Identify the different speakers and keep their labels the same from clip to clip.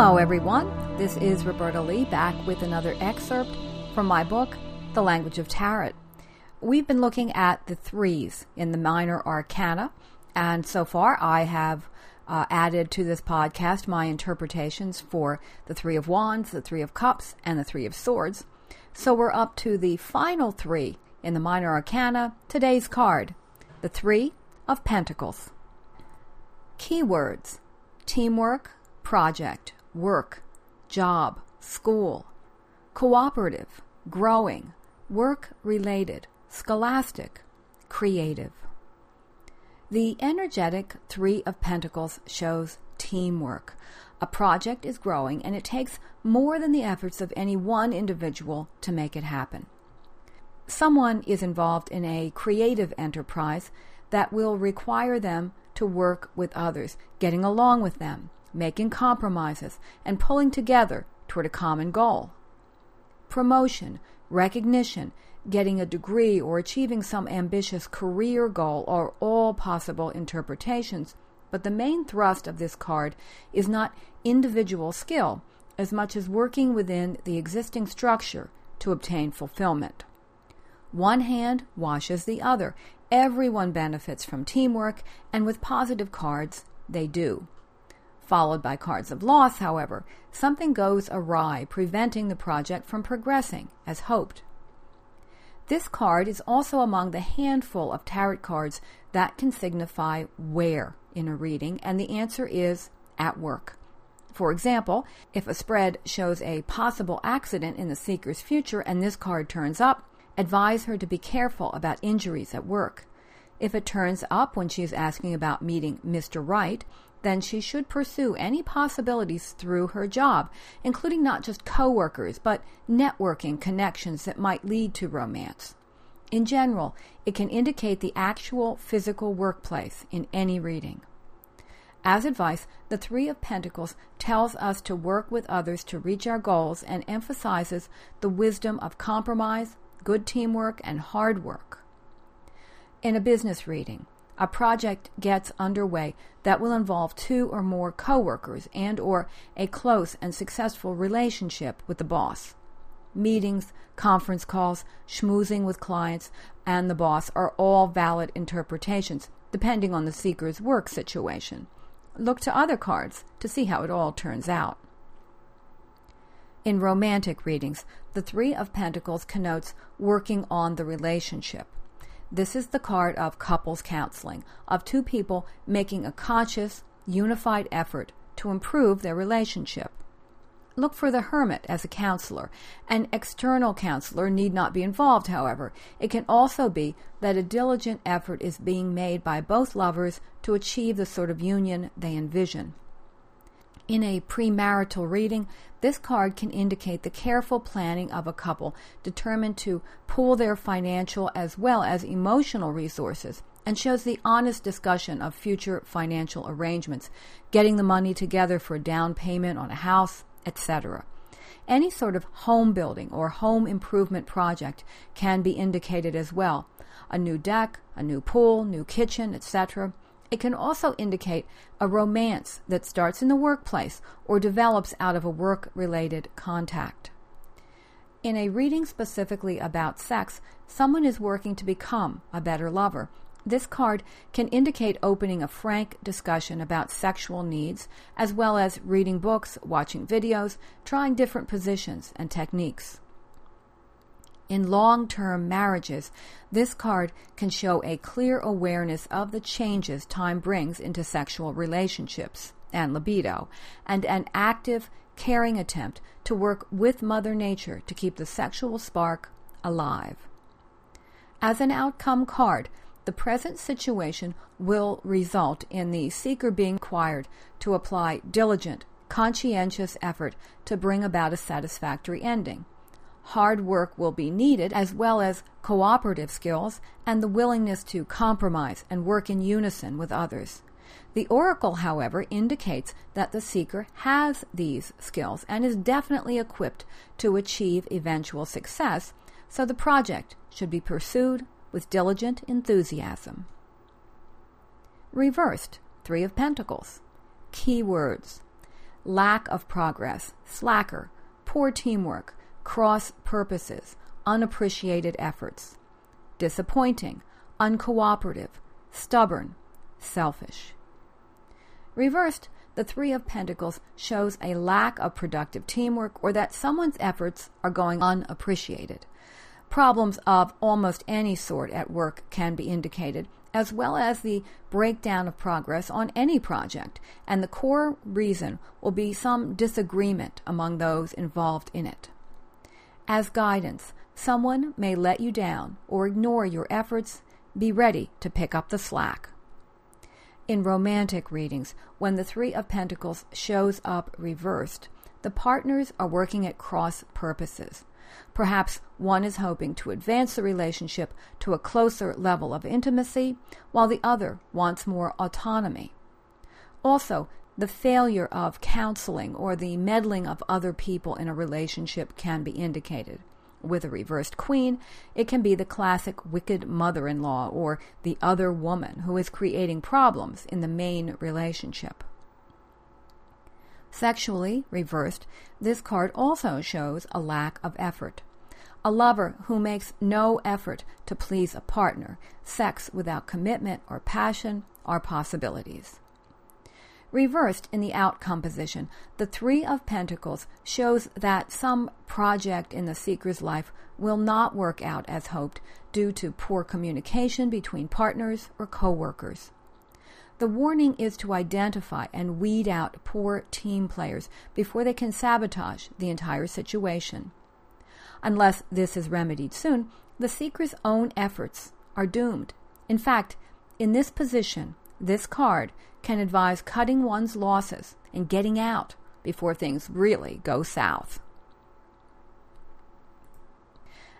Speaker 1: everyone. This is Roberta Lee back with another excerpt from my book, The Language of Tarot. We've been looking at the threes in the minor arcana, and so far I have uh, added to this podcast my interpretations for the Three of Wands, the Three of Cups, and the Three of Swords. So we're up to the final three in the minor arcana, today's card, the Three of Pentacles. Keywords teamwork, project, work, job, school, cooperative, growing, work related, scholastic, creative. The energetic Three of Pentacles shows teamwork. A project is growing and it takes more than the efforts of any one individual to make it happen. Someone is involved in a creative enterprise that will require them to work with others, getting along with them, making compromises, and pulling together toward a common goal. Promotion, recognition, getting a degree, or achieving some ambitious career goal are all possible interpretations, but the main thrust of this card is not individual skill as much as working within the existing structure to obtain fulfillment. One hand washes the other. Everyone benefits from teamwork, and with positive cards, they do followed by cards of loss, however, something goes awry, preventing the project from progressing as hoped. This card is also among the handful of tarot cards that can signify where in a reading, and the answer is at work. For example, if a spread shows a possible accident in the seeker's future and this card turns up, advise her to be careful about injuries at work. If it turns up when she is asking about meeting Mr. Right, then she should pursue any possibilities through her job, including not just coworkers, but networking connections that might lead to romance. In general, it can indicate the actual physical workplace in any reading. As advice, the Three of Pentacles tells us to work with others to reach our goals and emphasizes the wisdom of compromise, good teamwork, and hard work. In a business reading, a project gets underway that will involve two or more coworkers and or a close and successful relationship with the boss. Meetings, conference calls, schmoozing with clients and the boss are all valid interpretations depending on the seeker's work situation. Look to other cards to see how it all turns out. In romantic readings, the Three of Pentacles connotes working on the relationship. This is the card of couples counseling, of two people making a conscious, unified effort to improve their relationship. Look for the hermit as a counselor. An external counselor need not be involved, however. It can also be that a diligent effort is being made by both lovers to achieve the sort of union they envision. In a premarital reading, this card can indicate the careful planning of a couple determined to pool their financial as well as emotional resources and shows the honest discussion of future financial arrangements, getting the money together for a down payment on a house, etc. Any sort of home building or home improvement project can be indicated as well. A new deck, a new pool, new kitchen, etc. It can also indicate a romance that starts in the workplace or develops out of a work related contact. In a reading specifically about sex, someone is working to become a better lover. This card can indicate opening a frank discussion about sexual needs, as well as reading books, watching videos, trying different positions and techniques. In long term marriages, this card can show a clear awareness of the changes time brings into sexual relationships and libido, and an active, caring attempt to work with Mother Nature to keep the sexual spark alive. As an outcome card, the present situation will result in the seeker being required to apply diligent, conscientious effort to bring about a satisfactory ending hard work will be needed, as well as cooperative skills and the willingness to compromise and work in unison with others. The oracle, however, indicates that the seeker has these skills and is definitely equipped to achieve eventual success, so the project should be pursued with diligent enthusiasm. Reversed, Three of Pentacles. Key words. lack of progress, slacker, poor teamwork, cross purposes, unappreciated efforts, disappointing, uncooperative, stubborn, selfish. Reversed, the Three of Pentacles shows a lack of productive teamwork or that someone's efforts are going unappreciated. Problems of almost any sort at work can be indicated, as well as the breakdown of progress on any project, and the core reason will be some disagreement among those involved in it. As guidance, someone may let you down or ignore your efforts. Be ready to pick up the slack. In romantic readings, when the Three of Pentacles shows up reversed, the partners are working at cross purposes. Perhaps one is hoping to advance the relationship to a closer level of intimacy, while the other wants more autonomy. Also, the failure of counseling or the meddling of other people in a relationship can be indicated. With a reversed queen, it can be the classic wicked mother in law or the other woman who is creating problems in the main relationship. Sexually reversed, this card also shows a lack of effort. A lover who makes no effort to please a partner, sex without commitment or passion are possibilities. Reversed in the outcome position, the Three of Pentacles shows that some project in the seeker's life will not work out as hoped due to poor communication between partners or coworkers. The warning is to identify and weed out poor team players before they can sabotage the entire situation. Unless this is remedied soon, the seeker's own efforts are doomed. In fact, in this position, this card can advise cutting one's losses and getting out before things really go south.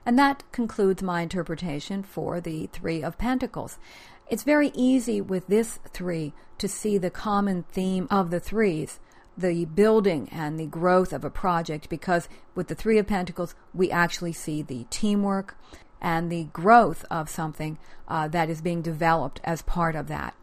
Speaker 1: And that concludes my interpretation for the Three of Pentacles. It's very easy with this three to see the common theme of the threes, the building and the growth of a project, because with the Three of Pentacles, we actually see the teamwork and the growth of something uh, that is being developed as part of that.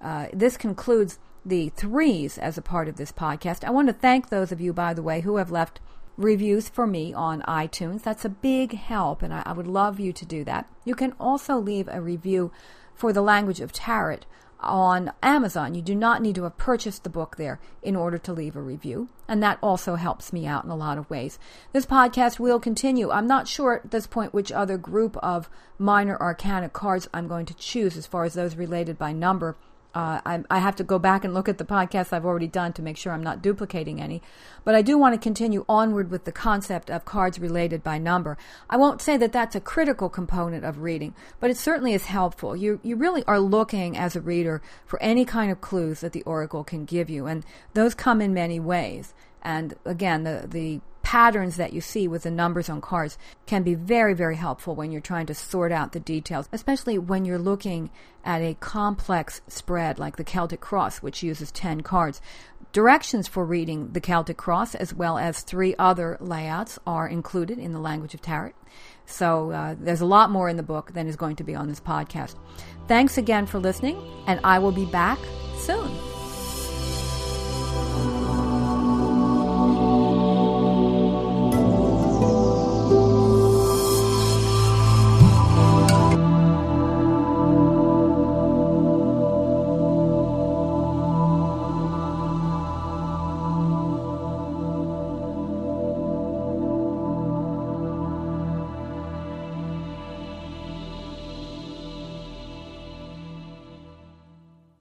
Speaker 1: Uh, this concludes the threes as a part of this podcast. I want to thank those of you, by the way, who have left reviews for me on iTunes. That's a big help, and I, I would love you to do that. You can also leave a review for the language of tarot on Amazon. You do not need to have purchased the book there in order to leave a review, and that also helps me out in a lot of ways. This podcast will continue. I'm not sure at this point which other group of minor arcana cards I'm going to choose as far as those related by number uh, I, I, have to go back and look at the podcasts I've already done to make sure I'm not duplicating any. But I do want to continue onward with the concept of cards related by number. I won't say that that's a critical component of reading, but it certainly is helpful. You, you really are looking as a reader for any kind of clues that the oracle can give you, and those come in many ways. And again, the, the patterns that you see with the numbers on cards can be very, very helpful when you're trying to sort out the details, especially when you're looking at a complex spread like the Celtic Cross, which uses 10 cards. Directions for reading the Celtic Cross, as well as three other layouts, are included in the language of tarot. So uh, there's a lot more in the book than is going to be on this podcast. Thanks again for listening, and I will be back.